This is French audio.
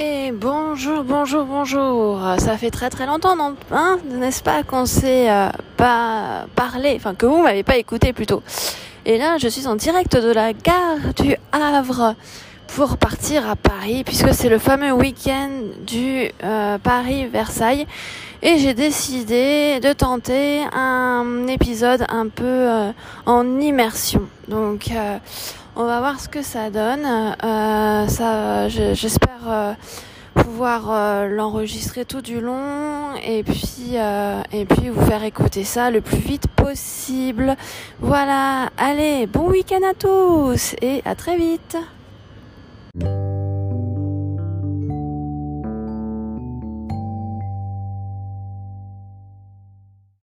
Et bonjour, bonjour, bonjour. Ça fait très très longtemps, non hein, N'est-ce pas qu'on s'est euh, pas parlé, enfin que vous m'avez pas écouté plutôt. Et là, je suis en direct de la gare du Havre pour partir à Paris, puisque c'est le fameux week-end du euh, Paris-Versailles. Et j'ai décidé de tenter un épisode un peu euh, en immersion. Donc, euh, on va voir ce que ça donne. ça, j'espère pouvoir l'enregistrer tout du long et puis et puis vous faire écouter ça le plus vite possible. Voilà, allez, bon week-end à tous et à très vite.